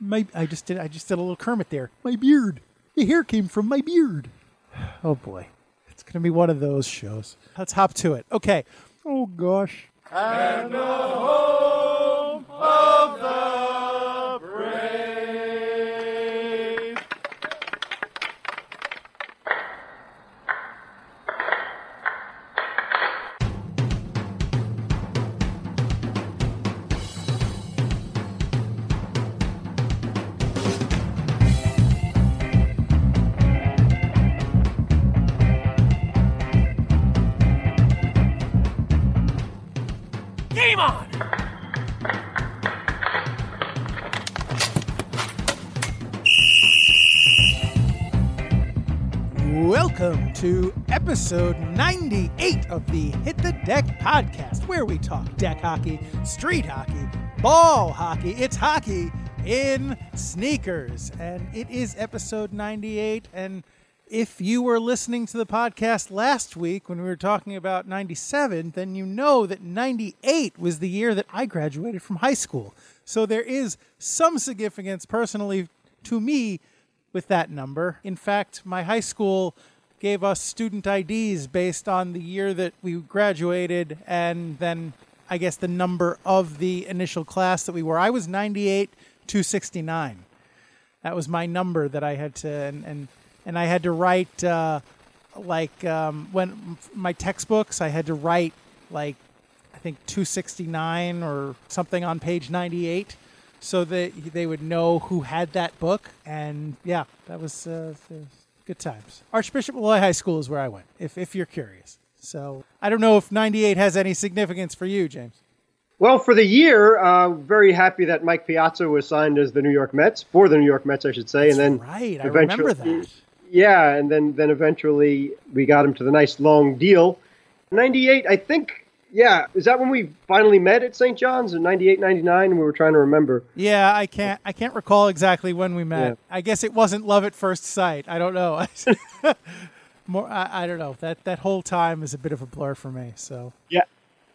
My I just did I just did a little Kermit there. My beard. The hair came from my beard. Oh boy. It's gonna be one of those shows. Let's hop to it. Okay. Oh gosh. Episode 98 of the Hit the Deck podcast, where we talk deck hockey, street hockey, ball hockey. It's hockey in sneakers. And it is episode 98. And if you were listening to the podcast last week when we were talking about 97, then you know that 98 was the year that I graduated from high school. So there is some significance personally to me with that number. In fact, my high school gave us student IDs based on the year that we graduated and then I guess the number of the initial class that we were. I was 98 to 69. That was my number that I had to and and, and I had to write uh, like um, when my textbooks I had to write like I think 269 or something on page 98 so that they would know who had that book. And yeah, that was uh, good times. Archbishop Molloy High School is where I went, if, if you're curious. So I don't know if 98 has any significance for you, James. Well, for the year, uh, very happy that Mike Piazza was signed as the New York Mets for the New York Mets, I should say, and then right, I remember that. Yeah, and then then eventually we got him to the nice long deal. Ninety-eight, I think. Yeah, is that when we finally met at St. John's in 98, 99? We were trying to remember. Yeah, I can't I can't recall exactly when we met. Yeah. I guess it wasn't love at first sight. I don't know. More, I, I don't know. That that whole time is a bit of a blur for me. So Yeah,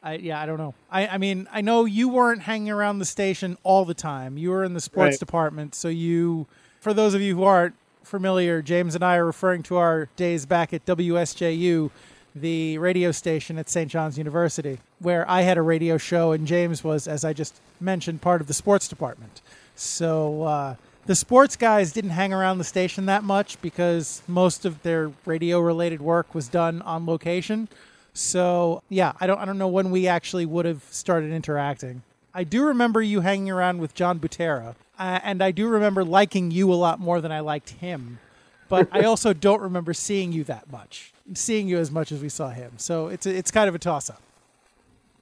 I, yeah, I don't know. I, I mean, I know you weren't hanging around the station all the time. You were in the sports Right. department. So you, for those of you who aren't familiar, James and I are referring to our days back at WSJU, the radio station at St. John's University, where I had a radio show and James was, as I just mentioned, part of the sports department. So uh, the sports guys didn't hang around the station that much because most of their radio related work was done on location. So yeah, I don't I don't know when we actually would have started interacting. I do remember you hanging around with John Butera, uh, and I do remember liking you a lot more than I liked him. But I also don't remember seeing you that much, seeing you as much as we saw him. So it's a, it's kind of a toss up.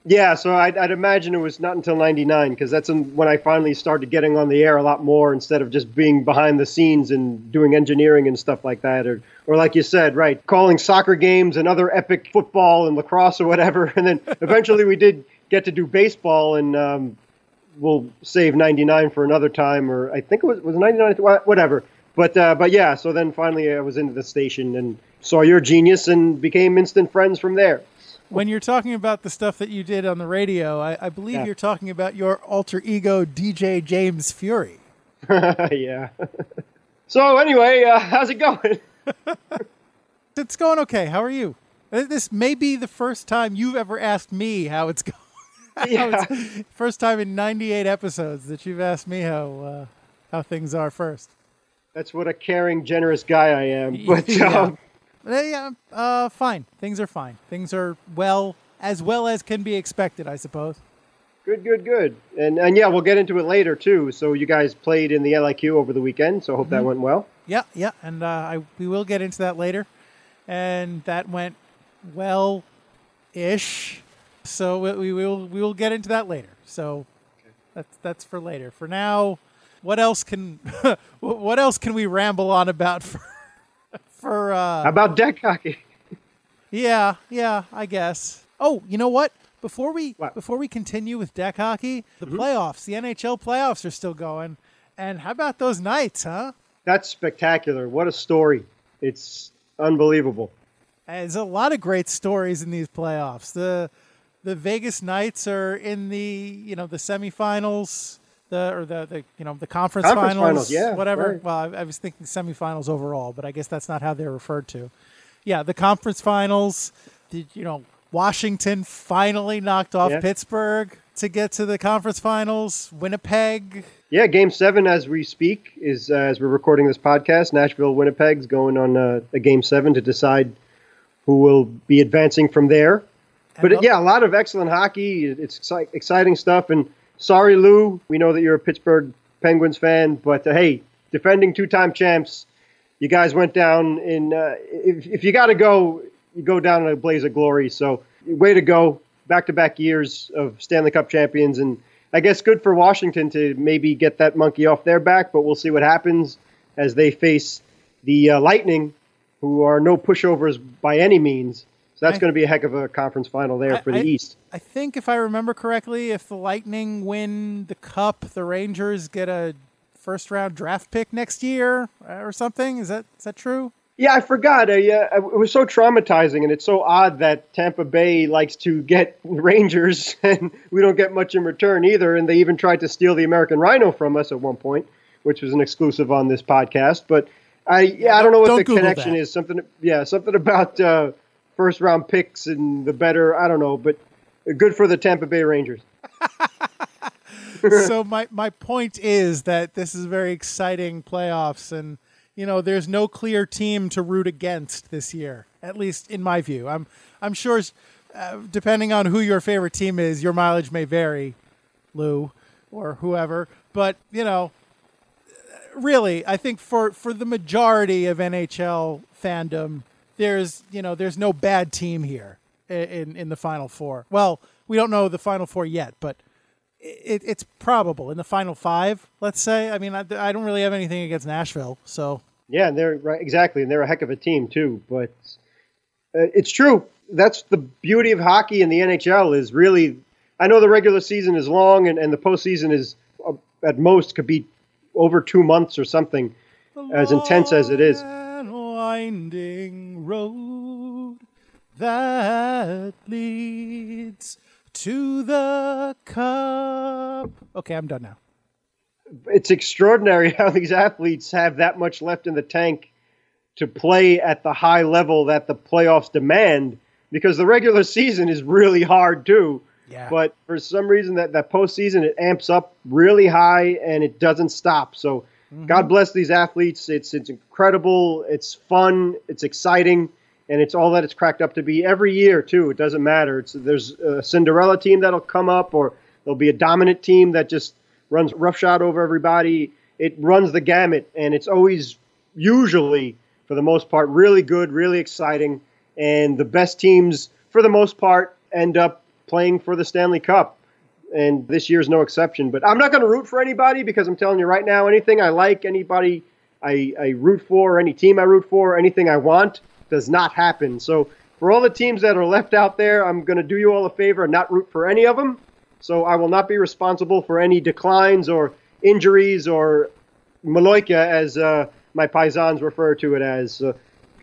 yeah. So I'd, I'd imagine it was not until '99 because that's when I finally started getting on the air a lot more instead of just being behind the scenes and doing engineering and stuff like that, or or like you said, right, calling soccer games and other epic football and lacrosse or whatever. And then eventually we did get to do baseball, and um, we'll save '99 for another time, or I think it was was '99, whatever. But uh, but yeah, so then finally I was into the station and saw your genius and became instant friends from there. When you're talking about the stuff that you did on the radio, I, I believe Yeah. you're talking about your alter ego, DJ James Fury. yeah. so anyway, uh, how's it going? It's going okay. How are you? Uh, This may be the first time you've ever asked me how it's going. Yeah. it's- first time in 98 episodes that you've asked me how uh, how things are first. That's what a caring, generous guy I am. But Yeah. um, Uh, yeah, uh, fine. Things are fine. Things are well as well as can be expected, I suppose. good, good, good. And and yeah, we'll get into it later too. So you guys played in the LIQ over the weekend, so I hope that went well. Yeah, yeah, and uh, I we will get into that later, and that went well, ish. So we, we will we will get into that later. So that's that's for later. For now, what else can what else can we ramble on about for for uh, How about deck hockey? yeah, yeah, I guess. Oh, you know what? Before we What? before we continue with deck hockey, the playoffs, the NHL playoffs are still going. And how about those Knights, huh? That's spectacular. What a story. It's unbelievable. There's a lot of great stories in these playoffs. The the Vegas Knights are in the you know the semifinals. The or the, the you know the conference, Conference finals, finals, yeah, whatever. right. Well, I, I was thinking semifinals overall, but I guess that's not how they're referred to. Yeah, the conference finals. Did you know Washington finally knocked off Yeah. Pittsburgh to get to the conference finals? Winnipeg. Yeah, Game Seven as we speak is uh, as we're recording this podcast. Nashville, Winnipeg's going on uh, a Game Seven to decide who will be advancing from there. But And- yeah, a lot of excellent hockey. It's exci- exciting stuff. And sorry, Lou, we know that you're a Pittsburgh Penguins fan, but uh, hey, defending two-time champs, you guys went down in. Uh, if, if you got to go, you go down in a blaze of glory. So way to go! Back-to-back years of Stanley Cup champions, and I guess good for Washington to maybe get that monkey off their back. But we'll see what happens as they face the uh, Lightning, who are no pushovers by any means. So that's I- going to be a heck of a conference final there I- for the I- East. I think if I remember correctly, if the Lightning win the cup, the Rangers get a first round draft pick next year uh, or something. Is that is that true? Yeah, I forgot. Uh, it was so traumatizing, and it's so odd that Tampa Bay likes to get Rangers, and we don't get much in return either. And they even tried to steal the American Rhino from us at one point, which was an exclusive on this podcast. But I, yeah, I don't know what Don't the Google connection that. is. Something, yeah, something about uh, first round picks and the better. I don't know, but good for the Tampa Bay Rangers. so my my point is that this is very exciting playoffs, and you know there's no clear team to root against this year. At least in my view, I'm I'm sure uh, depending on who your favorite team is, your mileage may vary, Lou or whoever. But you know, really, I think for for the majority of NHL fandom, there's you know there's no bad team here in in the final four. Well, we don't know the final four yet, but it, it's probable in the final five. Let's say. I mean, I, I don't really have anything against Nashville, so Yeah, and they're right exactly, and they're a heck of a team too. But uh, it's true. That's the beauty of hockey in the NHL is really. I know the regular season is long, and, and the postseason is uh, at most could be over two months or something. As intense as it is. Winding road that leads to the cup. Okay, I'm done now. It's extraordinary how these athletes have that much left in the tank to play at the high level that the playoffs demand. Because the regular season is really hard too. Yeah. But for some reason, that, that postseason, it amps up really high and it doesn't stop. So Mm-hmm. God bless these athletes. It's, it's incredible. It's fun. It's exciting. And it's all that it's cracked up to be every year, too. It doesn't matter. It's, there's a Cinderella team that'll come up, or there'll be a dominant team that just runs roughshod over everybody. It runs the gamut. And it's always, usually, for the most part, really good, really exciting. And the best teams, for the most part, end up playing for the Stanley Cup. And this year's no exception. But I'm not going to root for anybody because I'm telling you right now, anything I like, anybody I, I root for, any team I root for, anything I want does not happen. So for all the teams that are left out there, I'm going to do you all a favor and not root for any of them. So I will not be responsible for any declines or injuries or Maloika, as uh, my paisans refer to it as. Uh,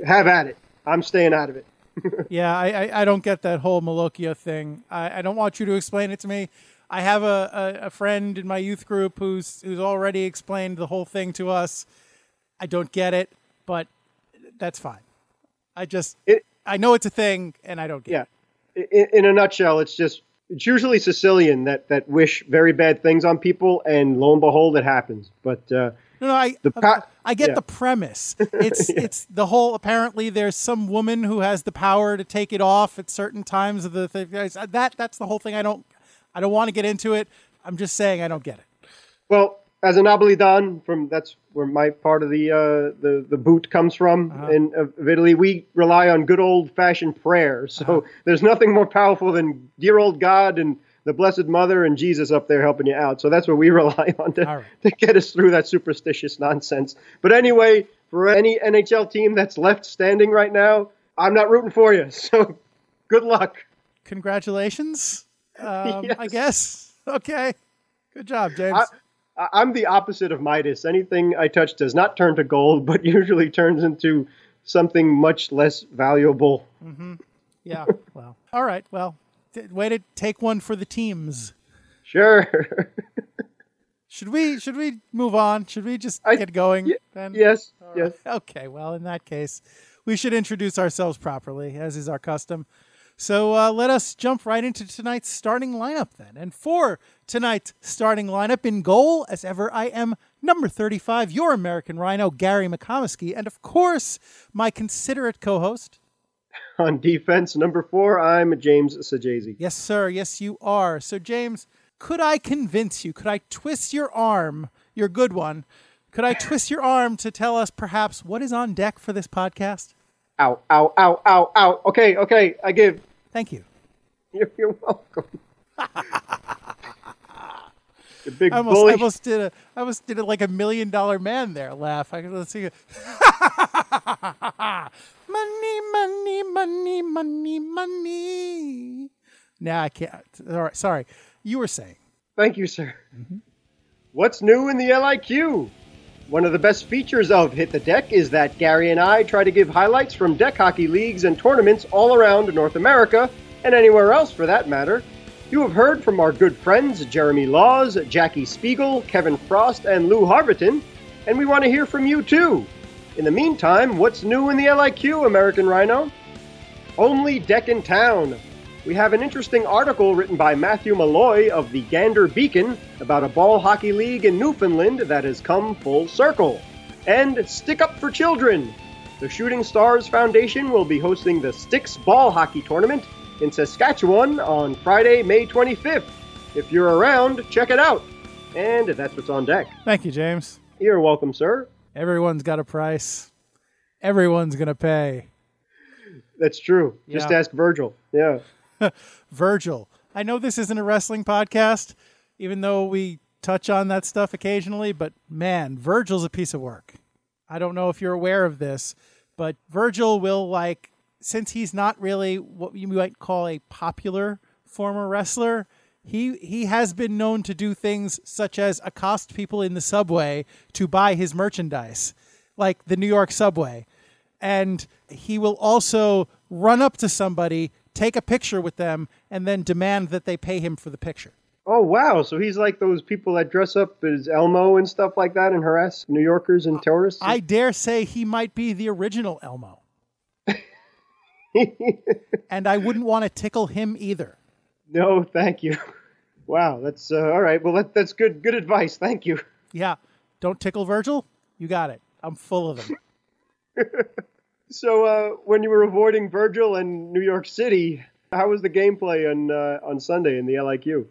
have at it. I'm staying out of it. yeah, I, I, I don't get that whole Malokia thing. I, I don't want you to explain it to me. I have a, a, a friend in my youth group who's who's already explained the whole thing to us. I don't get it, but that's fine. I just It- I know it's a thing, and I don't get Yeah. it. in, in a nutshell, it's just it's usually Sicilian that that wish very bad things on people, and lo and behold, it happens. But uh, No, no, I The pa- I get yeah. the premise. It's it's the whole. Apparently, there's some woman who has the power to take it off at certain times of the thing. That that's the whole thing. I don't I don't want to get into it. I'm just saying I don't get it. well, as an Oblidan from that's where my part of the uh, the the boot comes from in of Italy, we rely on good old fashioned prayer. So there's nothing more powerful than dear old God and the Blessed Mother and Jesus up there helping you out. So that's what we rely on to, right. to get us through that superstitious nonsense. But anyway, for any NHL team that's left standing right now, I'm not rooting for you. So good luck. Congratulations. Um, I guess. Okay. Good job, James. I- I'm the opposite of Midas. Anything I touch does not turn to gold, but usually turns into something much less valuable. yeah. Well. All right. Well, t- way to take one for the teams. Sure. Should we should we move on? Should we just I- get going? y- then? Yes, yes. Okay. Well, in that case, we should introduce ourselves properly, as is our custom. So uh, let us jump right into tonight's starting lineup then. And for tonight's starting lineup in goal, as ever, I am number 35, your American Rhino, Gary McComiskey, and of course, my considerate co-host. On defense, number four, I'm James Sajazi. Yes, sir. Yes, you are. So, James, could I convince you? Could I twist your arm, your good one? Could I twist your arm to tell us perhaps what is on deck for this podcast? Ow, ow, ow, ow, ow. Okay, okay, I give. Thank you. You're, you're welcome. the big I almost, bully. I almost did a, I almost did a, like a million dollar man there laugh. I could let's see. it. money, money, money, money, money. Nah, I can't. All right, sorry. You were saying. Thank you, sir. Mm-hmm. What's new in the LIQ? One of the best features of Hit the Deck is that Gary and I try to give highlights from deck hockey leagues and tournaments all around North America, and anywhere else for that matter. You have heard from our good friends Jeremy Laws, Jackie Spiegel, Kevin Frost, and Lou Harberton, and we want to hear from you too. In the meantime, what's new in the LIQ, American Rhino? Only Deck in Town. We have an interesting article written by Matthew Malloy of the Gander Beacon about a ball hockey league in Newfoundland that has come full circle. And Stick Up for Children. The Shooting Stars Foundation will be hosting the Sticks Ball Hockey Tournament in Saskatchewan on Friday, May 25th. If you're around, check it out. And that's what's on deck. Thank you, James. You're welcome, sir. Everyone's got a price. Everyone's gonna pay. That's true. Just Yeah. ask Virgil. Yeah. Virgil. I know this isn't a wrestling podcast, even though we touch on that stuff occasionally, but man, Virgil's a piece of work. I don't know if you're aware of this, but Virgil will like since he's not really what you might call a popular former wrestler, he he has been known to do things such as accost people in the subway to buy his merchandise, like the New York subway. And he will also run up to somebody, take a picture with them, and then demand that they pay him for the picture. Oh wow! So he's like those people that dress up as Elmo and stuff like that and harass New Yorkers and tourists. I dare say he might be the original Elmo. and I wouldn't want to tickle him either. no, thank you. Wow, that's uh, all right. Well, that, that's good. Good advice. Thank you. Yeah. Don't tickle Virgil? You got it. I'm full of them. So uh, when you were avoiding Virgil and New York City, how was the gameplay on uh, on Sunday in the LIQ?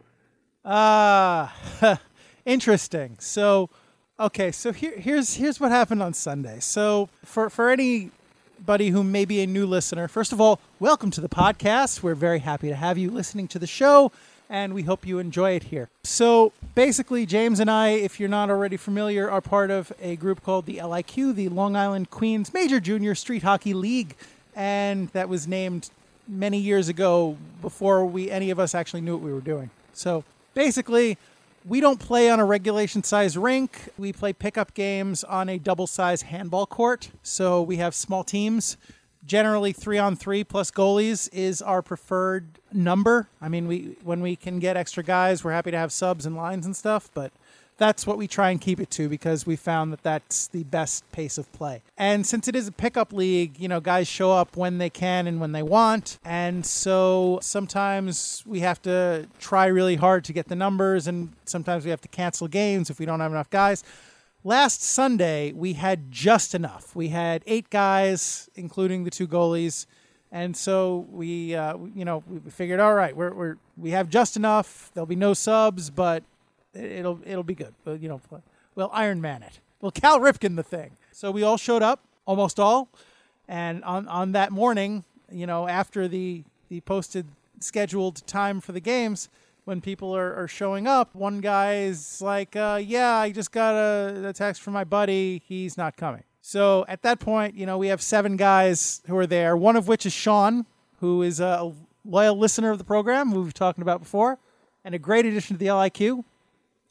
Ah, interesting. So, okay, so here, here's here's what happened on Sunday. So, for for anybody who may be a new listener, first of all, welcome to the podcast. We're very happy to have you listening to the show, and we hope you enjoy it here. So, basically, James and I, if you're not already familiar, are part of a group called the LIQ, the Long Island Queens Major Junior Street Hockey League, and that was named many years ago before we any of us actually knew what we were doing. So basically, we don't play on a regulation size rink. We play pickup games on a double size handball court. So we have small teams. Generally, three on three plus goalies is our preferred number. I mean, we when we can get extra guys, we're happy to have subs and lines and stuff, but that's what we try and keep it to because we found that that's the best pace of play. And since it is a pickup league, you know, guys show up when they can and when they want. And so sometimes we have to try really hard to get the numbers, and sometimes we have to cancel games if we don't have enough guys. Last Sunday, we had just enough. We had eight guys, including the two goalies. And so we, uh, you know, we figured, all right, we're, we're, we have just enough. There'll be no subs, but it'll it'll be good. But, you know, we'll Iron Man it. We'll Cal Ripken the thing. So we all showed up, almost all, and on on that morning, you know, after the the posted scheduled time for the games, when people are, are showing up, one guy's like, uh, "Yeah, I just got a, a text from my buddy. He's not coming." So at that point, you know, we have seven guys who are there. One of which is Sean, who is a loyal listener of the program, who we've talked about before, and a great addition to the LIQ.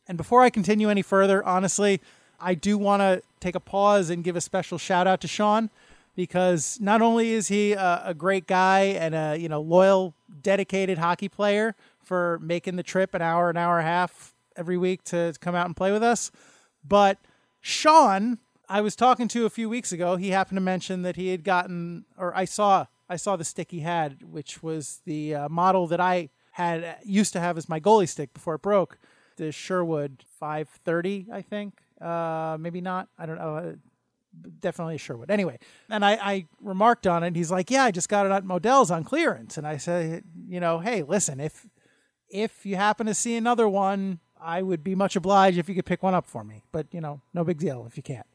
And before I continue any further, honestly, I do want to take a pause and give a special shout out to Sean because not only is he a, a, great guy and a you know loyal, dedicated hockey player for making the trip an hour, an hour and a half every week to come out and play with us. But Sean, I was talking to a few weeks ago. He happened to mention that he had gotten, or I saw, I saw the stick he had, which was the uh, model that I had used to have as my goalie stick before it broke. The Sherwood 530, I think. Uh, maybe not. I don't know definitely a Sherwood. Anyway, and I, I remarked on it. and He's like, "Yeah, I just got it at Modell's on clearance." And I said, "You know, hey, listen, if if you happen to see another one, I would be much obliged if you could pick one up for me. But you know, no big deal if you can't."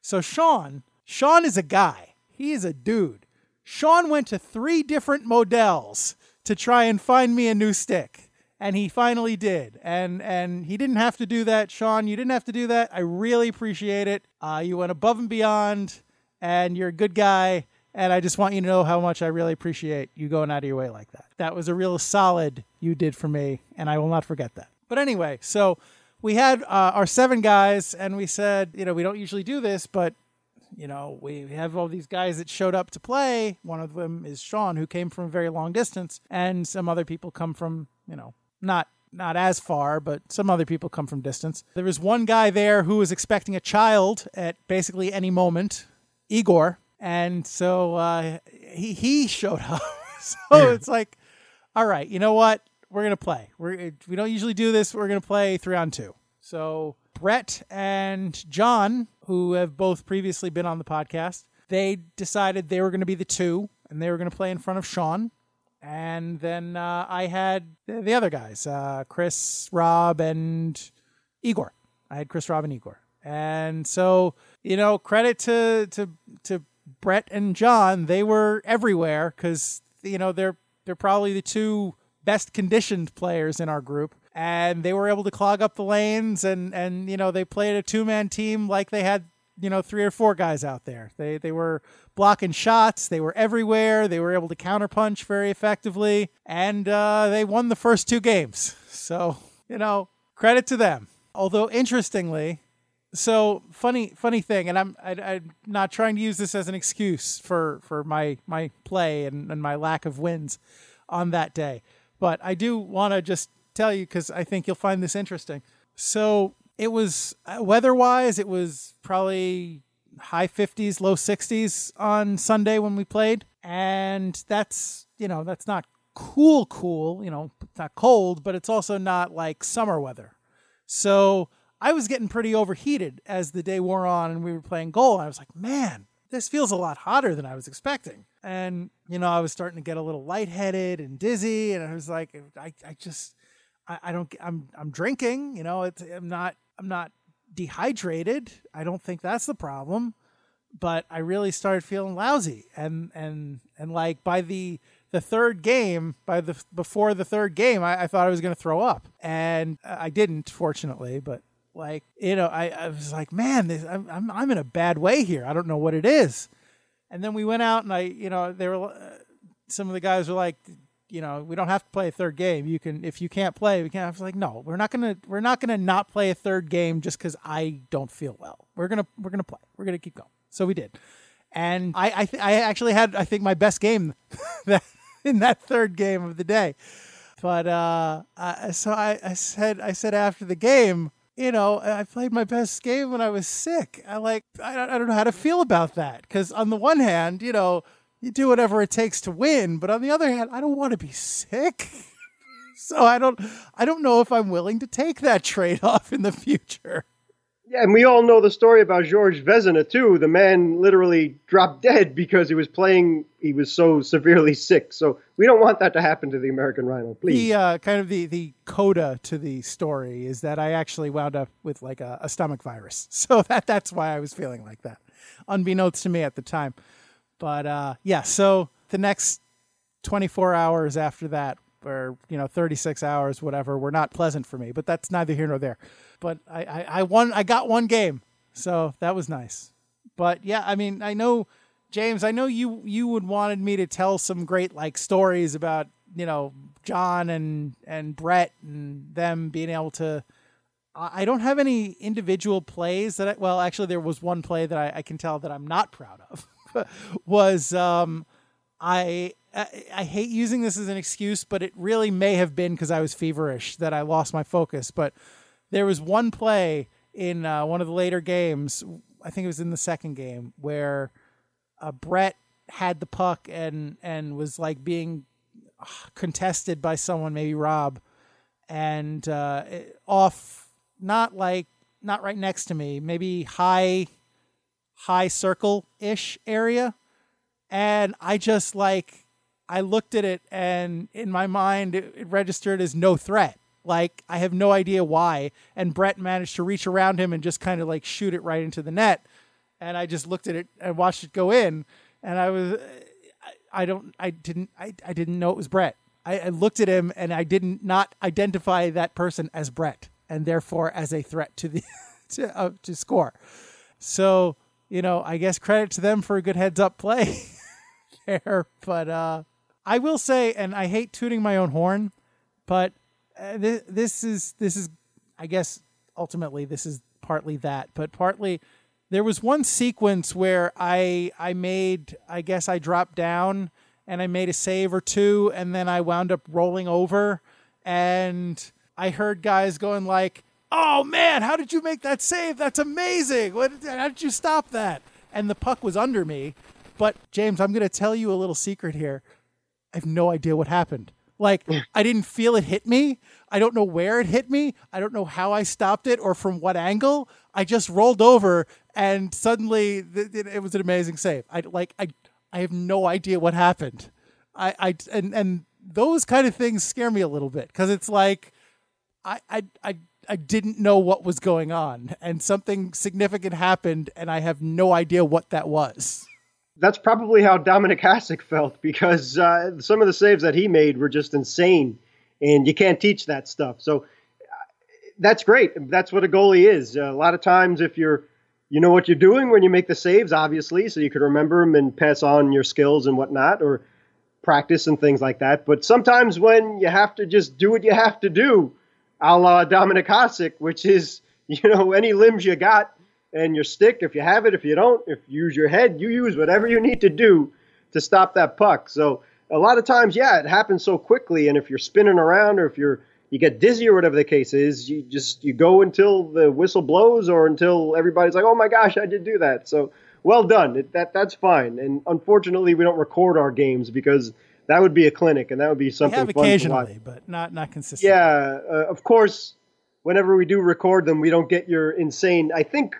So Sean, Sean is a guy. He is a dude. Sean went to three different models to try and find me a new stick and he finally did. And and he didn't have to do that, Sean. You didn't have to do that. I really appreciate it. Uh, you went above and beyond, and you're a good guy. And I just want you to know how much I really appreciate you going out of your way like that. That was a real solid you did for me, and I will not forget that. But anyway, so we had uh, our seven guys, and we said, you know, we don't usually do this, but you know, we have all these guys that showed up to play. One of them is Sean, who came from a very long distance, and some other people come from, you know, not not as far, but some other people come from distance. There was one guy there who was expecting a child at basically any moment, Igor, and so uh, he he showed up. so yeah. it's like, all right, you know what? We're gonna play. We're we don't usually do this. We're gonna play three on two. So Brett and John, who have both previously been on the podcast, they decided they were going to be the two, and they were going to play in front of Sean and then uh, I had the other guys, uh, Chris, Rob, and Igor. I had Chris, Rob, and Igor. And so, you know, credit to to to Brett and John. They were everywhere because you know they're they're probably the two best conditioned players in our group, and they were able to clog up the lanes. And and you know they played a two man team like they had you know three or four guys out there. They they were blocking shots. They were everywhere. They were able to counterpunch very effectively, and uh, they won the first two games. So you know credit to them. Although interestingly, so funny funny thing, and I'm I, i am not trying to use this as an excuse for for my my play and, and my lack of wins on that day, but I do want to just tell you because I think you'll find this interesting. So it was uh, weather wise, it was probably high 50s, low 60s on Sunday when we played. And that's, you know, that's not cool, cool. You know, it's not cold, but it's also not like summer weather. So I was getting pretty overheated as the day wore on and we were playing goal. I was like, man, this feels a lot hotter than I was expecting. And, you know, I was starting to get a little lightheaded and dizzy. And I was like, I, I just, I, I don't, I'm, I'm drinking, you know, it's, I'm not I'm not dehydrated. I don't think that's the problem. But I really started feeling lousy, and and and like by the the third game, by the before the third game, I, I thought I was going to throw up, and I didn't, fortunately. But like you know, I, I was like, man, this, I'm, I'm I'm in a bad way here. I don't know what it is. And then we went out, and I, you know, there were uh, some of the guys were like, you know, we don't have to play a third game. You can, if you can't play, we can't. I was like, no, we're not gonna, we're not gonna not play a third game just because I don't feel well. We're gonna, we're gonna play. We're gonna keep going. So we did, and I, I, th- I actually had, I think, my best game that in that third game of the day. But uh, so I, I said, I said after the game, you know, I played my best game when I was sick. I like, I don't, I don't know how to feel about that because on the one hand, you know you do whatever it takes to win. But on the other hand, I don't want to be sick. so I don't I don't know if I'm willing to take that trade off in the future. Yeah, and we all know the story about George Vezina too. The man literally dropped dead because he was playing. He was so severely sick. So we don't want that to happen to the American Rhino. Please. The uh, kind of the the coda to the story is that I actually wound up with like a, a stomach virus. So that that's why I was feeling like that, unbeknownst to me at the time. But uh, yeah, so the next 24 hours after that, or you know, 36 hours, whatever, were not pleasant for me. But that's neither here nor there. But I, I, I won. I got one game, so that was nice. But yeah, I mean, I know James. I know you you would wanted me to tell some great like stories about you know John and and Brett and them being able to. I don't have any individual plays that I, well, actually, there was one play that I, I can tell that I'm not proud of. was um, I, I, I hate using this as an excuse, but it really may have been because I was feverish that I lost my focus. But there was one play in uh, one of the later games. I think it was in the second game where uh, Brett had the puck and and was like being uh, contested by someone, maybe Rob, and uh, off not like not right next to me, maybe high high circle ish area, and I just like I looked at it and in my mind it, it registered as no threat. Like I have no idea why, and Brett managed to reach around him and just kind of like shoot it right into the net, and I just looked at it and watched it go in, and I was I, don't I didn't I, I didn't know it was Brett. I, I looked at him and I didn't not identify that person as Brett and therefore as a threat to the to uh, to score. So you know, I guess credit to them for a good heads up play there. But uh, I will say, and I hate tooting my own horn, but uh, this, this is this is, I guess, ultimately this is partly that, but partly there was one sequence where I I made I guess I dropped down and I made a save or two, and then I wound up rolling over, and I heard guys going like, "Oh man, how did you make that save? That's amazing! What? How did you stop that?" And the puck was under me. But James, I'm going to tell you a little secret here. I have no idea what happened. Like I didn't feel it hit me. I don't know where it hit me. I don't know how I stopped it or from what angle. I just rolled over and suddenly th- it, it was an amazing save. I like I I have no idea what happened. I I and and those kind of things scare me a little bit because it's like I I I I didn't know what was going on and something significant happened and I have no idea what that was. That's probably how Dominik Hasek felt because uh, some of the saves that he made were just insane, and you can't teach that stuff. So uh, that's great. That's what a goalie is. Uh, a lot of times, if you're you know what you're doing when you make the saves, obviously, so you can remember them and pass on your skills and whatnot, or practice and things like that. But sometimes when you have to just do what you have to do, a la Dominik Hasek, which is, you know, any limbs you got and your stick, if you have it, if you don't, if you use your head, you use whatever you need to do to stop that puck. So a lot of times, yeah, it happens so quickly. And if you're spinning around or if you're you get dizzy or whatever the case is, you just you go until the whistle blows or until everybody's like, oh my gosh, I did do that. So well done. It, that that's fine. And unfortunately, we don't record our games because that would be a clinic and that would be something. We have occasionally, but not not consistently. Yeah, uh, of course. Whenever we do record them, we don't get your insane. I think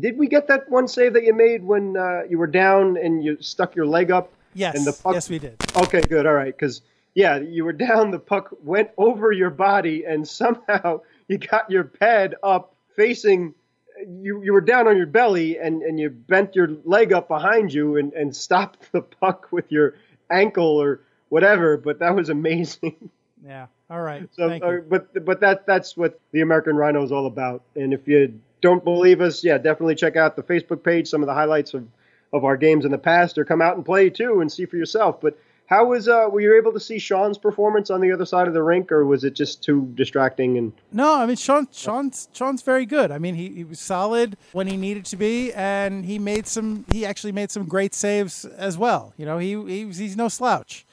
did we get that one save that you made when uh, you were down and you stuck your leg up? Yes. And the puck... Yes, we did. Okay, good. All right, because yeah, you were down. The puck went over your body, and somehow you got your pad up facing. You you were down on your belly, and and you bent your leg up behind you, and and stopped the puck with your ankle or whatever. But that was amazing. Yeah. All right. So, uh, but but that that's what the American Rhino is all about. And if you don't believe us, yeah, definitely check out the Facebook page, some of the highlights of, of our games in the past, or come out and play too and see for yourself. But how was uh, were you able to see Sean's performance on the other side of the rink, or was it just too distracting? And no, I mean Sean, Sean's Sean's very good. I mean he, he was solid when he needed to be, and he made some. He actually made some great saves as well. You know, he, he he's no slouch.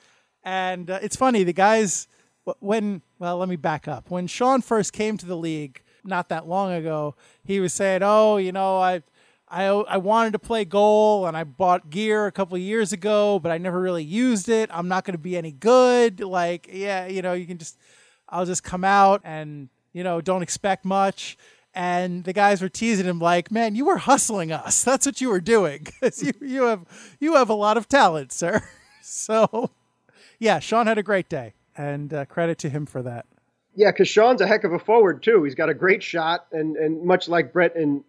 And uh, it's funny the guys when well, let me back up. When Sean first came to the league, not that long ago, he was saying, "Oh, you know, I." I, I wanted to play goal and I bought gear a couple years ago, but I never really used it. I'm not going to be any good. Like, yeah, you know, you can just, I'll just come out and, you know, don't expect much. And the guys were teasing him like, man, you were hustling us. That's what you were doing you, you have, you have a lot of talent, sir. so yeah, Sean had a great day and uh, credit to him for that. Yeah, because Sean's a heck of a forward too. He's got a great shot, and and much like Brett and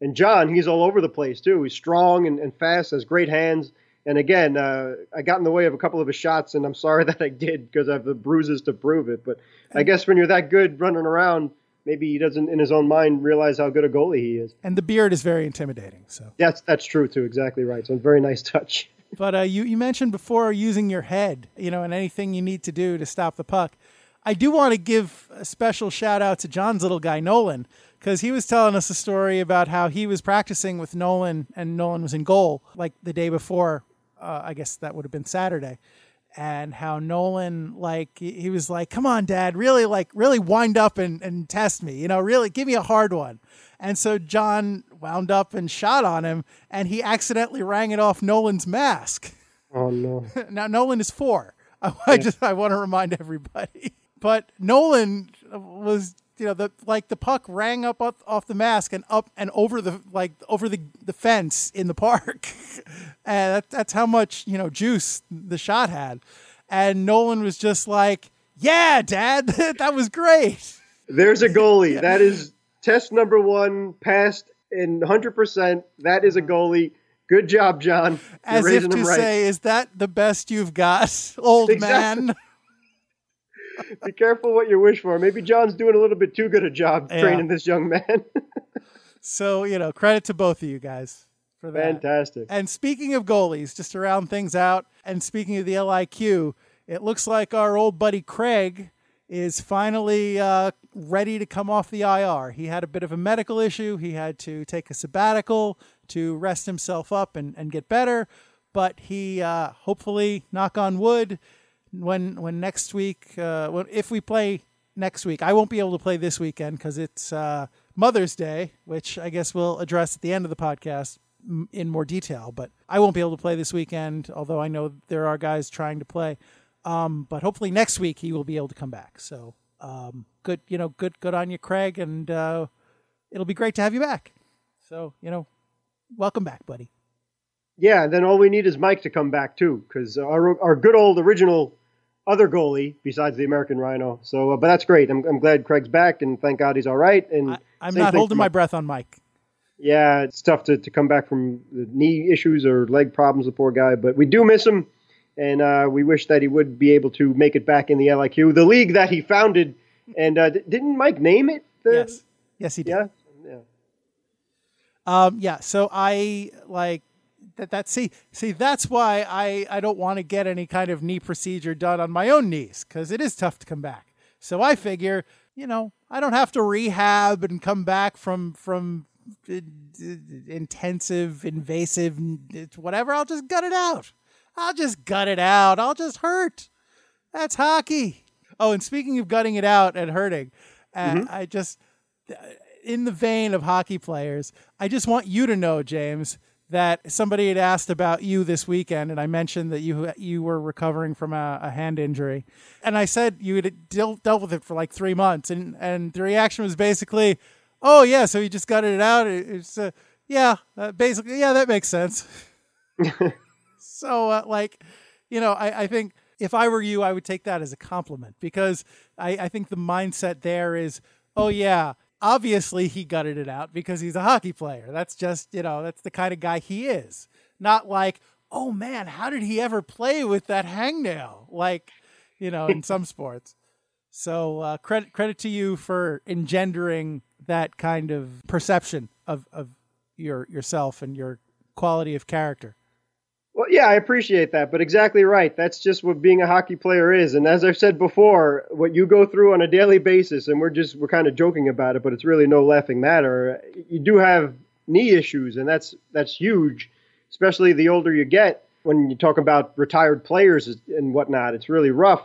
and John, he's all over the place too. He's strong and, and fast, has great hands. And again, uh, I got in the way of a couple of his shots, and I'm sorry that I did because I have the bruises to prove it. But I guess when you're that good running around, maybe he doesn't, in his own mind, realize how good a goalie he is. And the beard is very intimidating. So that's that's true too. Exactly right. So a very nice touch. but uh, you you mentioned before using your head, you know, and anything you need to do to stop the puck. I do want to give a special shout out to John's little guy Nolan because he was telling us a story about how he was practicing with Nolan and Nolan was in goal like the day before. Uh, I guess that would have been Saturday, and how Nolan like he was like, "Come on, Dad, really like really wind up and and test me, you know, really give me a hard one." And so John wound up and shot on him, and he accidentally rang it off Nolan's mask. Oh no. now Nolan is four. I, I just I want to remind everybody. But Nolan was you know the like the puck rang up, up off the mask and up and over the like over the the fence in the park, and that, that's how much you know juice the shot had. And Nolan was just like, "Yeah, Dad, that was great." There's a goalie. That is test number one, passed in 100%. That is a mm-hmm. goalie. Good job, John. You're As if to right. say, "Is that the best you've got, old Exactly. man?" Be careful what you wish for. Maybe John's doing a little bit too good a job Yeah. training this young man. So you know, credit to both of you guys for that. Fantastic. And speaking of goalies, just to round things out, and speaking of the LIQ, it looks like our old buddy Craig is finally uh, ready to come off the IR. He had a bit of a medical issue. He had to take a sabbatical to rest himself up and, and get better. But he uh, hopefully, knock on wood, when when next week, uh, when, if we play next week, I won't be able to play this weekend because it's uh, Mother's Day, which I guess we'll address at the end of the podcast in more detail. But I won't be able to play this weekend, although I know there are guys trying to play. Um, but hopefully next week he will be able to come back. So um, good, you know, good, good on you, Craig, and uh, it'll be great to have you back. So you know, welcome back, buddy. Yeah, and then all we need is Mike to come back too, because our our good old original other goalie besides the American Rhino. So, uh, but that's great. I'm, I'm glad Craig's back, and thank God he's all right. And I, I'm not holding my breath on Mike. Yeah, it's tough to, to come back from the knee issues or leg problems, the poor guy. But we do miss him, and uh, we wish that he would be able to make it back in the LIQ, the league that he founded. And uh, d- didn't Mike name it? The- Yes, yes, he did. Yeah. Yeah. Um, yeah. So I like that. That see, see, that's why I I don't want to get any kind of knee procedure done on my own knees because it is tough to come back. So I figure, you know, I don't have to rehab and come back from from uh, uh, intensive, invasive, whatever. I'll just gut it out. I'll just gut it out. I'll just hurt. That's hockey. Oh, and speaking of gutting it out and hurting, uh, I just in the vein of hockey players, I just want you to know, James, that somebody had asked about you this weekend, and I mentioned that you you were recovering from a, a hand injury, and I said you had dealt, dealt with it for like three months, and and the reaction was basically, "Oh yeah, so you just got it out." It- It's uh, yeah, uh, basically yeah, that makes sense. so uh, like, you know, I, I think if I were you, I would take that as a compliment because I, I think the mindset there is, oh yeah, obviously he gutted it out because he's a hockey player. That's just, you know, that's the kind of guy he is. Not like, oh man, how did he ever play with that hangnail? Like, you know, in some sports. So uh, credit credit to you for engendering that kind of perception of, of your yourself and your quality of character. Well, yeah, I appreciate that, but exactly right. That's just what being a hockey player is. And as I've said before, what you go through on a daily basis, and we're just we're kind of joking about it, but it's really no laughing matter. You do have knee issues, and that's that's huge, especially the older you get. When you talk about retired players and whatnot, it's really rough.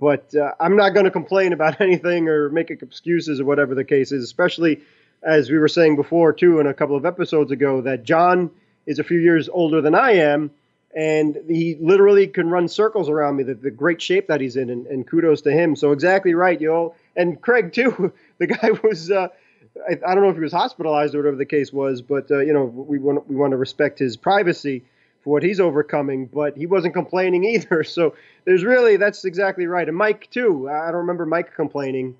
But uh, I'm not going to complain about anything or make excuses or whatever the case is, especially as we were saying before too in a couple of episodes ago that John is a few years older than I am and he literally can run circles around me. The, the great shape that he's in, and, and kudos to him. So exactly right, know. And Craig too. The guy was. Uh, I, I don't know if he was hospitalized or whatever the case was, but uh, you know we want we want to respect his privacy for what he's overcoming. But he wasn't complaining either. So there's really that's exactly right. And Mike too. I don't remember Mike complaining.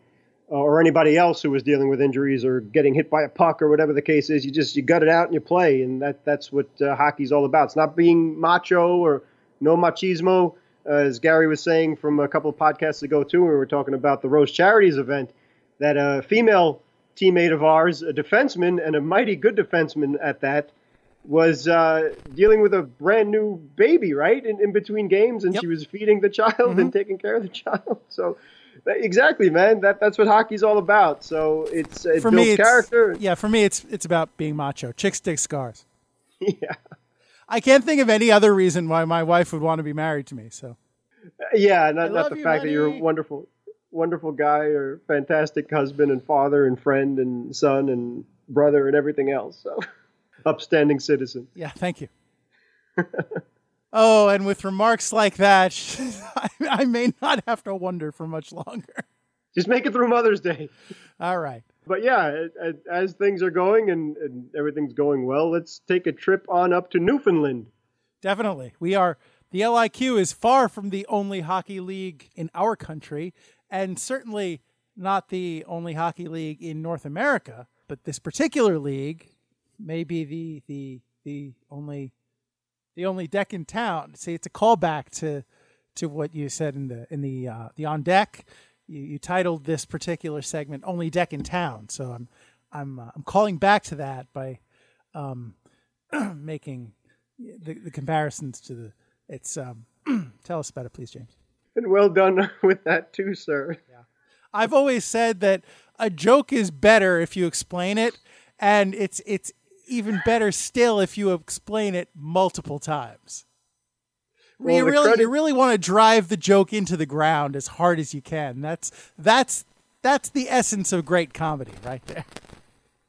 Uh, Or anybody else who was dealing with injuries or getting hit by a puck or whatever the case is, you just you gut it out and you play, and that that's what uh, hockey's all about. It's not being macho or no machismo, uh, as Gary was saying from a couple of podcasts ago too. when We were talking about the Rose Charities event that a female teammate of ours, a defenseman and a mighty good defenseman at that, was uh, dealing with a brand new baby, right, in, in between games, and Yep. she was feeding the child and taking care of the child. So, exactly, man, that that's what hockey's all about. So it's it For builds me, character. Yeah, for me, it's it's about being macho. Chicks dig scars. yeah. I can't think of any other reason why my wife would want to be married to me. So Yeah, not, not the you, fact that you're a wonderful, wonderful guy or fantastic husband and father and friend and son and brother and everything else. So, upstanding citizen. Yeah, thank you. oh, and with remarks like that, I, I may not have to wonder for much longer. Just make it through Mother's Day. All right. But yeah, as things are going and, and everything's going well, let's take a trip on up to Newfoundland. Definitely. We are the LIQ is far from the only hockey league in our country and certainly not the only hockey league in North America, but this particular league may be the the the only the only deck in town. See, it's a callback to to what you said in the in the uh, the on deck. You, you titled this particular segment "Only Deck in Town," so I'm I'm uh, I'm calling back to that by um, making the, the comparisons to the. It's um, tell us about it, please, James. And well done with that too, sir. Yeah. I've always said that a joke is better if you explain it, and it's it's even better still if you explain it multiple times. Well, you really credit- you really want to drive the joke into the ground as hard as you can. That's that's that's the essence of great comedy right there.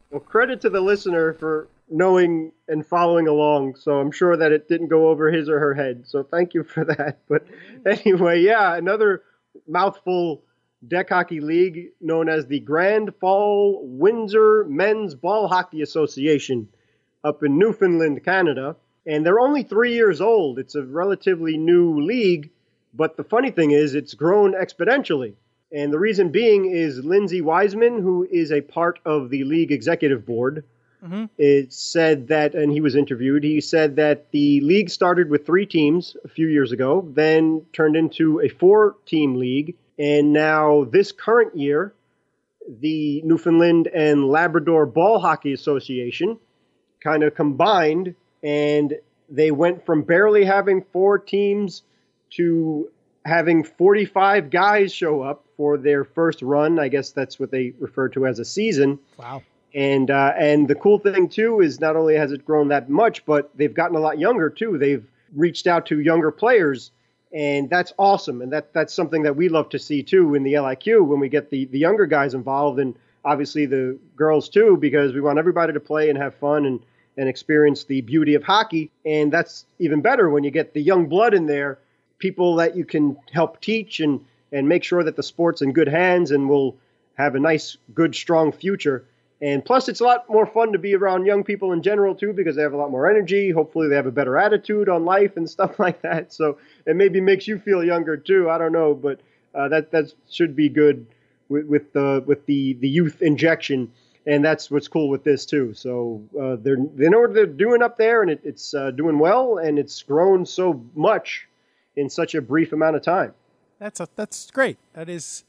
Well, credit to the listener for knowing and following along. So I'm sure that it didn't go over his or her head. So thank you for that. But anyway, yeah, another mouthful deck hockey league known as the Grand Falls Windsor Men's Ball Hockey Association up in Newfoundland, Canada. And they're only three years old. It's a relatively new league. But the funny thing is, it's grown exponentially. And the reason being is Lindsay Wiseman, who is a part of the league executive board, mm-hmm. it said that, and he was interviewed, he said that the league started with three teams a few years ago, then turned into a four team league. And now, this current year, the Newfoundland and Labrador Ball Hockey Association kind of combined and they went from barely having four teams to having 45 guys show up for their first run. I guess that's what they refer to as a season. Wow. And uh, and the cool thing too is not only has it grown that much, but they've gotten a lot younger too. They've reached out to younger players, and that's awesome. And that that's something that we love to see too in the LIQ when we get the the younger guys involved, and obviously the girls too, because we want everybody to play and have fun and and experience the beauty of hockey. And that's even better when you get the young blood in there, people that you can help teach and and make sure that the sport's in good hands and will have a nice, good, strong future. And plus, it's a lot more fun to be around young people in general too, because they have a lot more energy. Hopefully, they have a better attitude on life and stuff like that. So it maybe makes you feel younger too. I don't know, but uh, that that should be good with, with the with the the youth injection, and that's what's cool with this too. So uh, they're they know what they're doing up there, and it, it's uh, doing well, and it's grown so much in such a brief amount of time. That's a, that's great. That is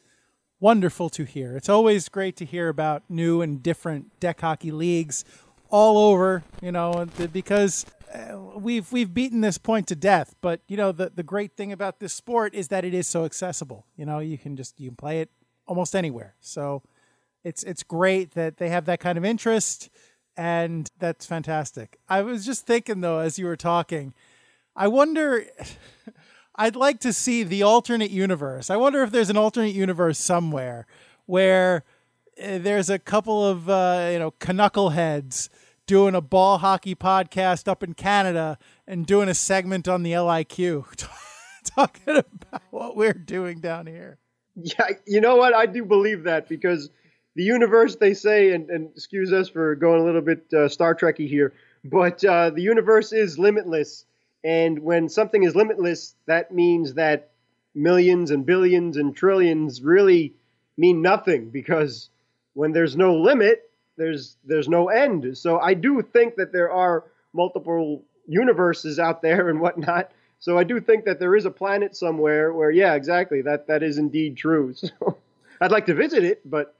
wonderful to hear. It's always great to hear about new and different deck hockey leagues all over, you know, because uh, we've we've beaten this point to death. But you know, the the great thing about this sport is that it is so accessible. You know, you can just you can play it almost anywhere. So it's it's great that they have that kind of interest, and that's fantastic. I was just thinking though, as you were talking, I wonder. I'd like to see the alternate universe. I wonder if there's an alternate universe somewhere where uh, there's a couple of uh, you know knuckleheads doing a ball hockey podcast up in Canada and doing a segment on the LIQ, talking about what we're doing down here. Yeah, you know what? I do believe that because the universe, they say, and, and excuse us for going a little bit uh, Star Trekky here, but uh, the universe is limitless. And when something is limitless, that means that millions and billions and trillions really mean nothing because when there's no limit, there's there's no end. So I do think that there are multiple universes out there and whatnot. So I do think that there is a planet somewhere where, yeah, exactly, that that is indeed true. So I'd like to visit it, but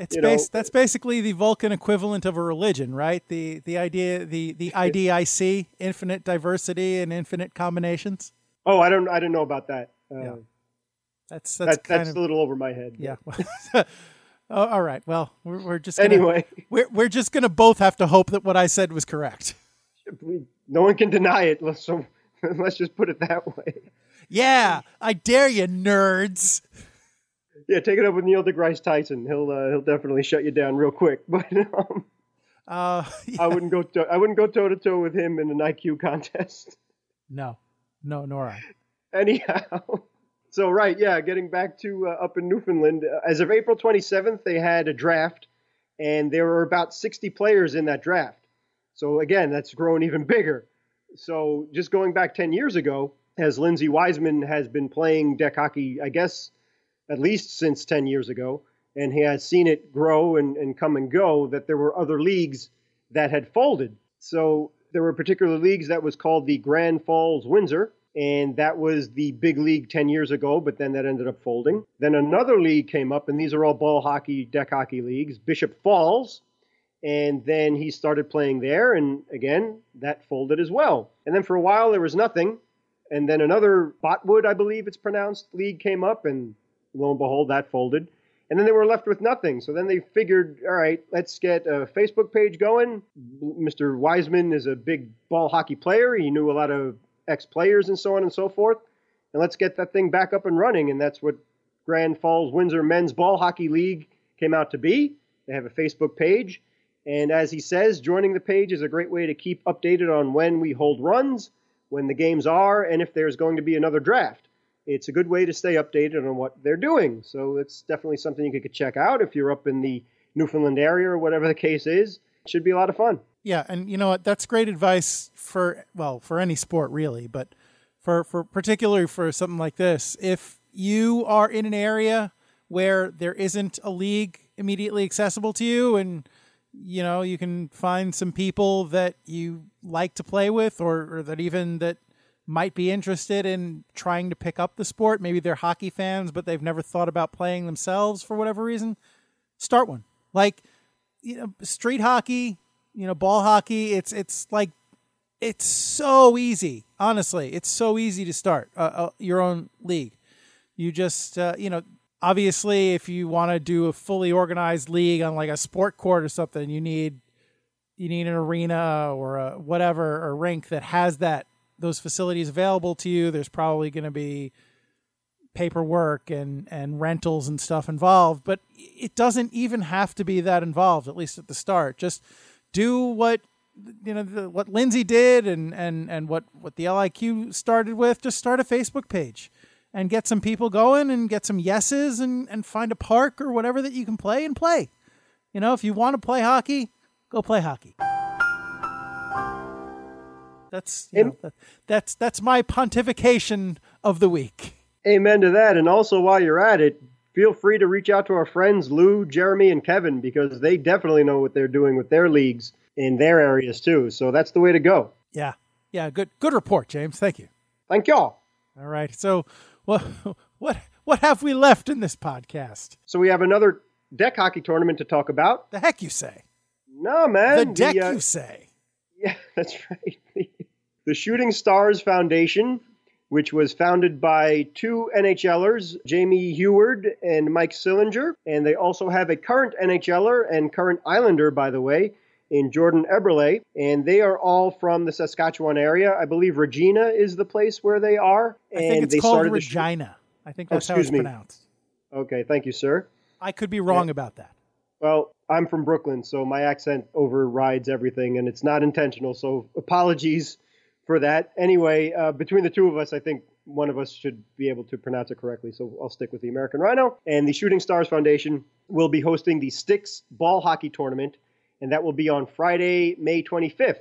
It's You know- that's basically the Vulcan equivalent of a religion, right? The the idea the the IDIC, infinite diversity and infinite combinations. oh, I don't I don't know about that. Uh, Yeah. That's that's that, that's of a little over my head. yeah. oh, all right. Well, we're we're just gonna, Anyway, we're we're just gonna both have to hope that what I said was correct. no one can deny it. let's- So let's just put it that way. yeah, I dare you, nerds. Yeah, take it up with Neil deGrasse Tyson. He'll uh, he'll definitely shut you down real quick. But um, Uh, I wouldn't go to, I wouldn't go toe to toe with him in an IQ contest. no, no, nor I. Anyhow, so right, yeah, getting back to uh, up in Newfoundland, uh, as of April 27th, they had a draft, and there were about 60 players in that draft. So again, that's grown even bigger. So just going back 10 years ago, as Lindsay Wiseman has been playing deck hockey, I guess at least since 10 years ago, and he has seen it grow and, and come and go, that there were other leagues that had folded. So there were particular leagues that was called the Grand Falls Windsor, and that was the big league 10 years ago, but then that ended up folding. Then another league came up, and these are all ball hockey, deck hockey leagues, Bishop Falls, and then he started playing there, and again, that folded as well. And then for a while, there was nothing. And then another Botwood, I believe it's pronounced, league came up, and lo and behold, that folded. And then they were left with nothing. So then they figured, all right, let's get a Facebook page going. Mr. Wiseman is a big ball hockey player. He knew a lot of ex players and so on and so forth. And let's get that thing back up and running. And that's what Grand Falls Windsor Men's Ball Hockey League came out to be. They have a Facebook page. And as he says, joining the page is a great way to keep updated on when we hold runs, when the games are, and if there's going to be another draft it's a good way to stay updated on what they're doing. So it's definitely something you could check out if you're up in the Newfoundland area or whatever the case is. It should be a lot of fun. Yeah, and you know what? That's great advice for well, for any sport really, but for for particularly for something like this. If you are in an area where there isn't a league immediately accessible to you and you know, you can find some people that you like to play with or, or that even that might be interested in trying to pick up the sport. Maybe they're hockey fans, but they've never thought about playing themselves for whatever reason. Start one. Like, you know, street hockey, you know, ball hockey. It's it's like it's so easy. Honestly, it's so easy to start uh, uh, your own league. You just uh, you know, obviously, if you want to do a fully organized league on like a sport court or something, you need you need an arena or a whatever or rink that has that those facilities available to you. There's probably going to be paperwork and and rentals and stuff involved, but it doesn't even have to be that involved. At least at the start, just do what you know the, what Lindsay did and and and what what the LIQ started with. Just start a Facebook page and get some people going and get some yeses and and find a park or whatever that you can play and play. You know, if you want to play hockey, go play hockey. That's you know, that, that's that's my pontification of the week. Amen to that. And also, while you're at it, feel free to reach out to our friends Lou, Jeremy, and Kevin because they definitely know what they're doing with their leagues in their areas too. So that's the way to go. Yeah, yeah. Good, good report, James. Thank you. Thank y'all. All right. So, what, what, what have we left in this podcast? So we have another deck hockey tournament to talk about. The heck you say? No, man. The deck the, uh, you say? Yeah, that's right. The Shooting Stars Foundation, which was founded by two NHLers, Jamie Heward and Mike Sillinger. And they also have a current NHLer and current Islander, by the way, in Jordan Eberle. And they are all from the Saskatchewan area. I believe Regina is the place where they are. I think it's called Regina. I think that's oh, how it's me. pronounced. Okay, thank you, sir. I could be wrong yeah. about that. Well, I'm from Brooklyn, so my accent overrides everything, and it's not intentional. So apologies for that. Anyway, uh, between the two of us, I think one of us should be able to pronounce it correctly. So I'll stick with the American Rhino. And the Shooting Stars Foundation will be hosting the Sticks Ball Hockey Tournament, and that will be on Friday, May 25th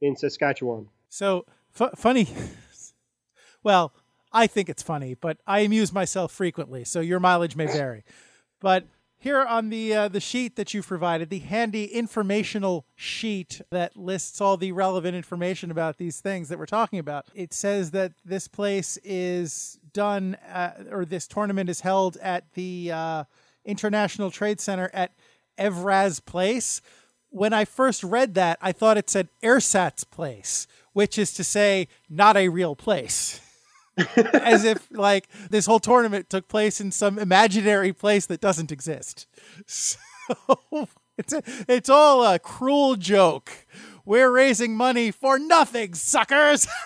in Saskatchewan. So f- funny. well, I think it's funny, but I amuse myself frequently, so your mileage may vary. But here on the uh, the sheet that you've provided, the handy informational sheet that lists all the relevant information about these things that we're talking about, it says that this place is done, uh, or this tournament is held at the uh, International Trade Center at Evraz Place. When I first read that, I thought it said Ersatz Place, which is to say, not a real place. as if like this whole tournament took place in some imaginary place that doesn't exist. So it's a, it's all a cruel joke. We're raising money for nothing, suckers.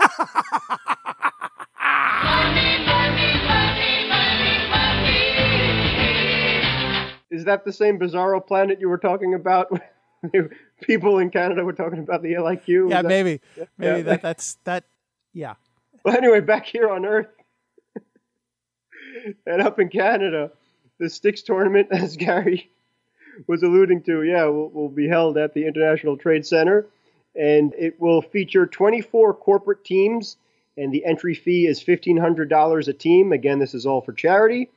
Is that the same bizarro planet you were talking about? People in Canada were talking about the LIQ. Yeah, that, maybe, yeah, maybe yeah. That, that's that. Yeah, well, anyway, back here on Earth, and up in Canada, the Styx tournament, as Gary was alluding to, yeah, will, will be held at the International Trade Center, and it will feature 24 corporate teams, and the entry fee is $1,500 a team. Again, this is all for charity.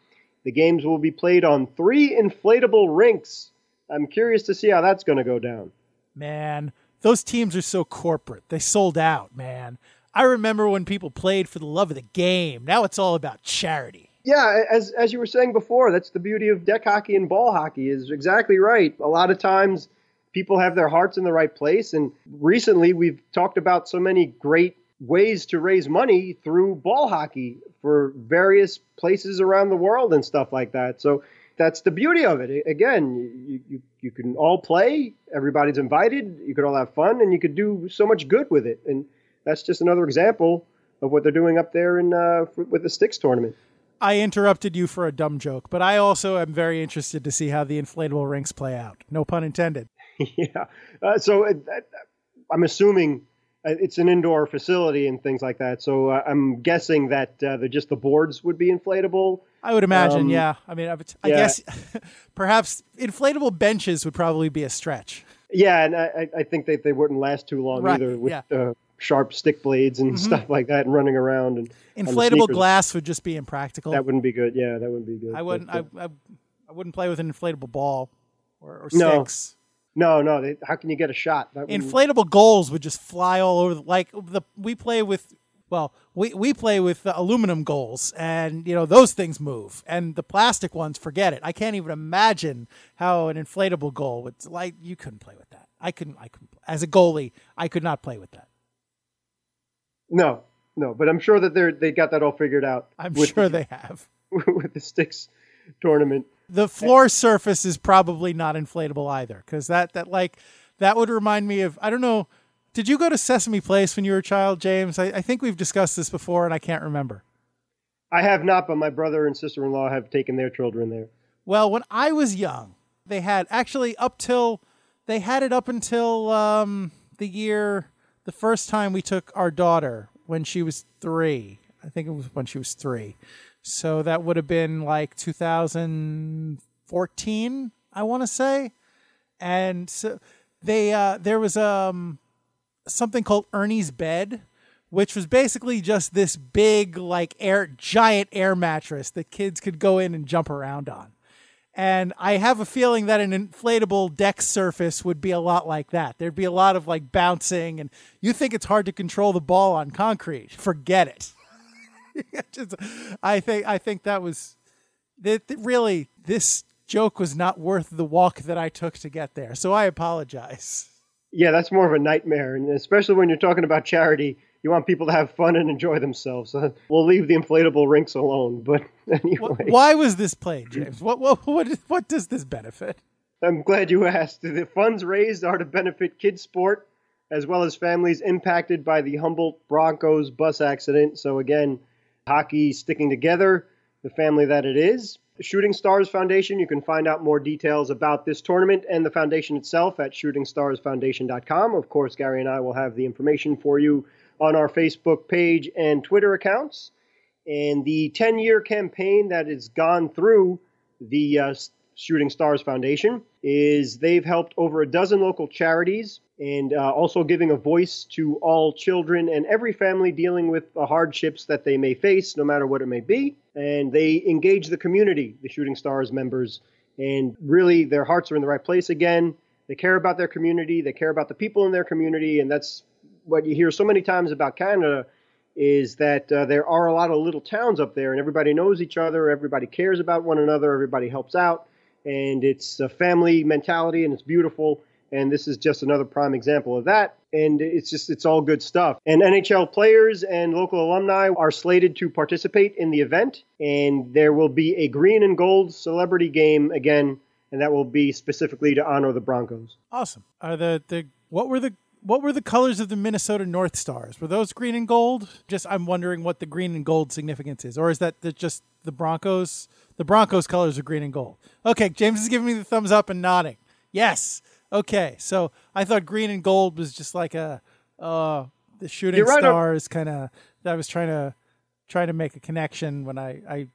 The games will be played on three inflatable rinks. I'm curious to see how that's going to go down. Man, those teams are so corporate. They sold out, man. I remember when people played for the love of the game. Now it's all about charity. Yeah, as as you were saying before, that's the beauty of deck hockey and ball hockey is exactly right. A lot of times people have their hearts in the right place and recently we've talked about so many great ways to raise money through ball hockey for various places around the world and stuff like that. So that's the beauty of it. Again, you, you, you can all play, everybody's invited, you could all have fun, and you could do so much good with it. And that's just another example of what they're doing up there in uh, with the Styx tournament. I interrupted you for a dumb joke, but I also am very interested to see how the inflatable rinks play out. No pun intended. yeah. Uh, so uh, I'm assuming uh, it's an indoor facility and things like that. So uh, I'm guessing that uh, just the boards would be inflatable. I would imagine, um, yeah. I mean, I, I yeah. guess perhaps inflatable benches would probably be a stretch. Yeah, and I, I think that they wouldn't last too long right. either with yeah. uh, sharp stick blades and mm-hmm. stuff like that and running around. And inflatable glass would just be impractical. That wouldn't be good. Yeah, that wouldn't be good. I wouldn't. But, I, I, I, wouldn't play with an inflatable ball or, or sticks. No, no. They, how can you get a shot? Inflatable goals would just fly all over. The, like the we play with. Well, we, we play with aluminum goals, and you know those things move, and the plastic ones, forget it. I can't even imagine how an inflatable goal would like. You couldn't play with that. I couldn't. I couldn't. As a goalie, I could not play with that. No, no. But I'm sure that they're they got that all figured out. I'm sure the, they have with the Styx tournament the floor surface is probably not inflatable either because that that like that would remind me of I don't know. Did you go to Sesame Place when you were a child, James? I, I think we've discussed this before, and I can't remember. I have not, but my brother and sister in law have taken their children there. Well, when I was young, they had actually up till they had it up until um, the year the first time we took our daughter when she was three. I think it was when she was three. So that would have been like 2014, I want to say. And so they uh, there was um something called Ernie's bed, which was basically just this big like air giant air mattress that kids could go in and jump around on. And I have a feeling that an inflatable deck surface would be a lot like that. There'd be a lot of like bouncing, and you think it's hard to control the ball on concrete. Forget it. Just, I think I think that was that really this joke was not worth the walk that I took to get there. So I apologize. Yeah, that's more of a nightmare, and especially when you're talking about charity, you want people to have fun and enjoy themselves. So we'll leave the inflatable rinks alone. But anyway, why was this played, James? What what what what does this benefit? I'm glad you asked. The funds raised are to benefit KidSport as well as families impacted by the Humboldt Broncos bus accident. So again, hockey sticking together, the family that it is. The Shooting Stars Foundation, you can find out more details about this tournament and the foundation itself at shootingstarsfoundation.com. Of course, Gary and I will have the information for you on our Facebook page and Twitter accounts. And the 10 year campaign that has gone through the uh, Shooting Stars Foundation is they've helped over a dozen local charities and uh, also giving a voice to all children and every family dealing with the hardships that they may face, no matter what it may be. And they engage the community, the Shooting Stars members, and really their hearts are in the right place again. They care about their community, they care about the people in their community, and that's what you hear so many times about Canada is that uh, there are a lot of little towns up there and everybody knows each other, everybody cares about one another, everybody helps out, and it's a family mentality and it's beautiful and this is just another prime example of that. And it's just, it's all good stuff. And NHL players and local alumni are slated to participate in the event. And there will be a green and gold celebrity game again, and that will be specifically to honor the Broncos. Awesome. Are the, the what were the what were the colors of the Minnesota North Stars? Were those green and gold? Just I'm wondering what the green and gold significance is, or is that the, just the Broncos? The Broncos colors are green and gold. Okay, James is giving me the thumbs up and nodding. Yes. Okay, so I thought green and gold was just like a uh, the shooting right, stars kind of. I was trying to trying to make a connection when I I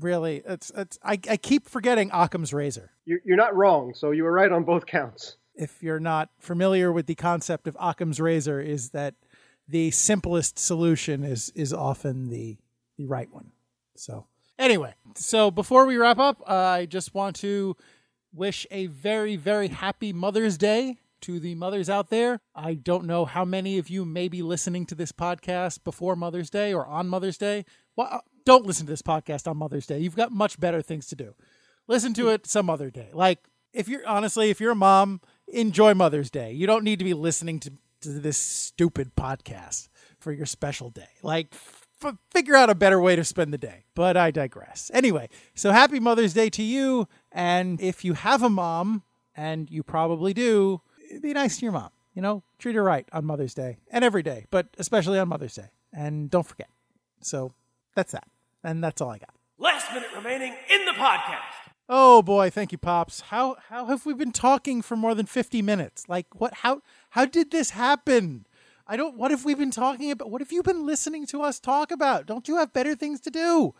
really it's it's I, I keep forgetting Occam's razor. You're, you're not wrong. So you were right on both counts. If you're not familiar with the concept of Occam's razor, is that the simplest solution is is often the the right one. So anyway, so before we wrap up, uh, I just want to wish a very very happy Mother's Day to the mothers out there. I don't know how many of you may be listening to this podcast before Mother's Day or on Mother's Day. Well, uh, don't listen to this podcast on Mother's Day. You've got much better things to do. Listen to it some other day. Like if you're honestly, if you're a mom, enjoy Mother's Day. You don't need to be listening to, to this stupid podcast for your special day. Like f- figure out a better way to spend the day. But I digress. Anyway, so happy Mother's Day to you. And if you have a mom, and you probably do, be nice to your mom. You know, treat her right on Mother's Day and every day, but especially on Mother's Day. And don't forget. So that's that. And that's all I got. Last minute remaining in the podcast. Oh boy, thank you, Pops. How how have we been talking for more than 50 minutes? Like what how how did this happen? I don't what have we been talking about? What have you been listening to us talk about? Don't you have better things to do?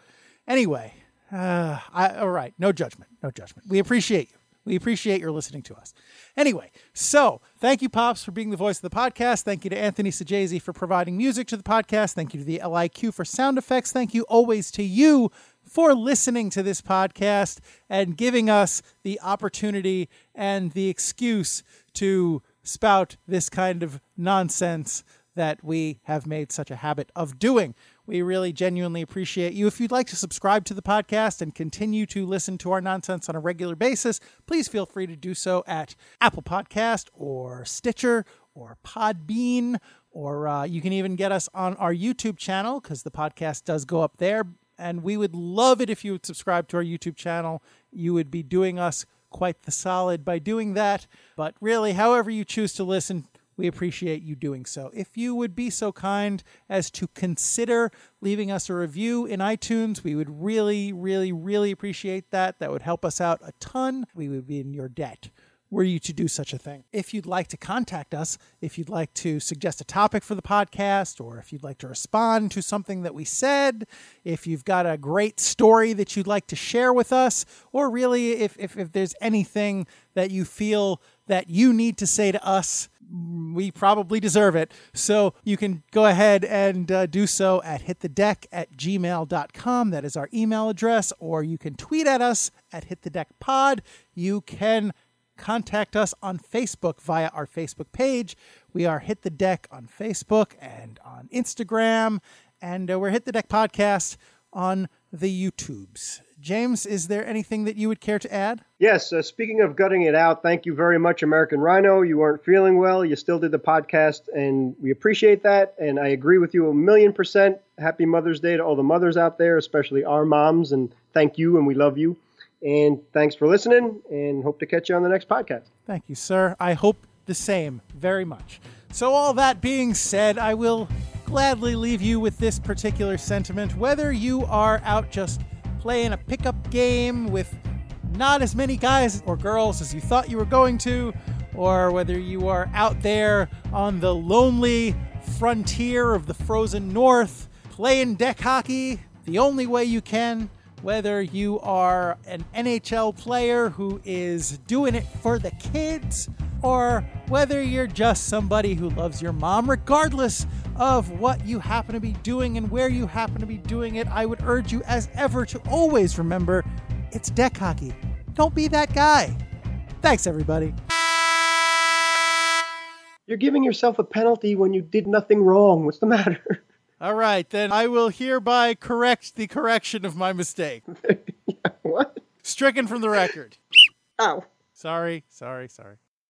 Anyway, uh, I, all right, no judgment, no judgment. We appreciate you. We appreciate your listening to us. Anyway, so thank you, Pops, for being the voice of the podcast. Thank you to Anthony Sajazi for providing music to the podcast. Thank you to the LIQ for sound effects. Thank you always to you for listening to this podcast and giving us the opportunity and the excuse to spout this kind of nonsense that we have made such a habit of doing. We really genuinely appreciate you. If you'd like to subscribe to the podcast and continue to listen to our nonsense on a regular basis, please feel free to do so at Apple Podcast or Stitcher or Podbean, or uh, you can even get us on our YouTube channel because the podcast does go up there. And we would love it if you would subscribe to our YouTube channel. You would be doing us quite the solid by doing that. But really, however you choose to listen, we appreciate you doing so. If you would be so kind as to consider leaving us a review in iTunes, we would really, really, really appreciate that. That would help us out a ton. We would be in your debt were you to do such a thing. If you'd like to contact us, if you'd like to suggest a topic for the podcast, or if you'd like to respond to something that we said, if you've got a great story that you'd like to share with us, or really if, if, if there's anything that you feel that you need to say to us, we probably deserve it. So you can go ahead and uh, do so at hitthedeck at gmail.com. That is our email address. Or you can tweet at us at hitthedeckpod. You can contact us on Facebook via our Facebook page. We are Hit the Deck on Facebook and on Instagram. And uh, we're Hit the Deck Podcast on the YouTubes. James, is there anything that you would care to add? Yes. Uh, speaking of gutting it out, thank you very much, American Rhino. You weren't feeling well. You still did the podcast, and we appreciate that. And I agree with you a million percent. Happy Mother's Day to all the mothers out there, especially our moms. And thank you, and we love you. And thanks for listening, and hope to catch you on the next podcast. Thank you, sir. I hope the same very much. So, all that being said, I will gladly leave you with this particular sentiment. Whether you are out just playing a pickup game with not as many guys or girls as you thought you were going to, or whether you are out there on the lonely frontier of the frozen north playing deck hockey the only way you can whether you are an NHL player who is doing it for the kids, or whether you're just somebody who loves your mom, regardless of what you happen to be doing and where you happen to be doing it, I would urge you, as ever, to always remember it's deck hockey. Don't be that guy. Thanks, everybody. You're giving yourself a penalty when you did nothing wrong. What's the matter? All right, then I will hereby correct the correction of my mistake. what? Stricken from the record. Oh. Sorry, sorry, sorry.